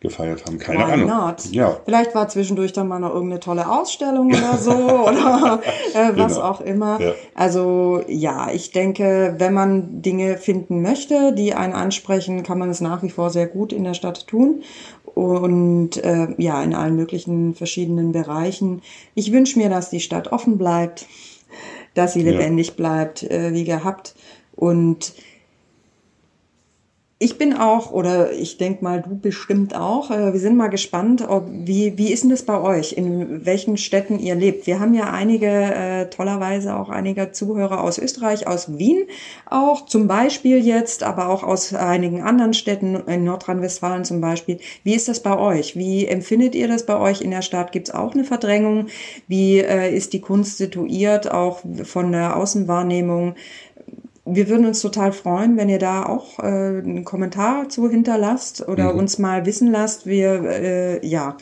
gefeiert haben. Keine Why Ahnung. Not? Ja. Vielleicht war zwischendurch dann mal noch irgendeine tolle Ausstellung oder so oder äh, was genau. auch immer. Ja. Also ja, ich denke, wenn man Dinge finden möchte, die einen ansprechen, kann man es nach wie vor sehr gut in der Stadt tun und äh, ja, in allen möglichen verschiedenen Bereichen. Ich wünsche mir, dass die Stadt offen bleibt, dass sie lebendig ja. bleibt, äh, wie gehabt. Und ich bin auch, oder ich denke mal, du bestimmt auch. Äh, wir sind mal gespannt, ob, wie, wie ist denn das bei euch, in welchen Städten ihr lebt? Wir haben ja einige, äh, tollerweise auch einige Zuhörer aus Österreich, aus Wien auch zum Beispiel jetzt, aber auch aus einigen anderen Städten, in Nordrhein-Westfalen zum Beispiel. Wie ist das bei euch? Wie empfindet ihr das bei euch in der Stadt? Gibt es auch eine Verdrängung? Wie äh, ist die Kunst situiert, auch von der Außenwahrnehmung? Wir würden uns total freuen, wenn ihr da auch äh, einen Kommentar zu hinterlasst oder mhm. uns mal wissen lasst. Wir, äh, ja,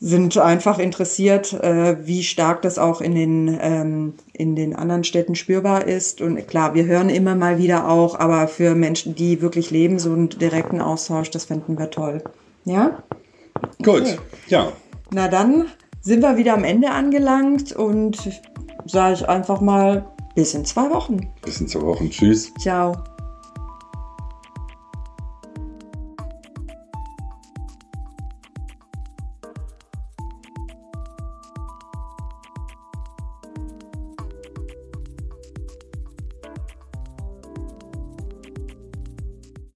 sind einfach interessiert, äh, wie stark das auch in den, ähm, in den anderen Städten spürbar ist. Und klar, wir hören immer mal wieder auch, aber für Menschen, die wirklich leben, so einen direkten Austausch, das fänden wir toll. Ja? Gut, okay. ja. Na dann sind wir wieder am Ende angelangt und sage ich einfach mal bis in zwei Wochen. Bis in zwei Wochen. Tschüss. Ciao.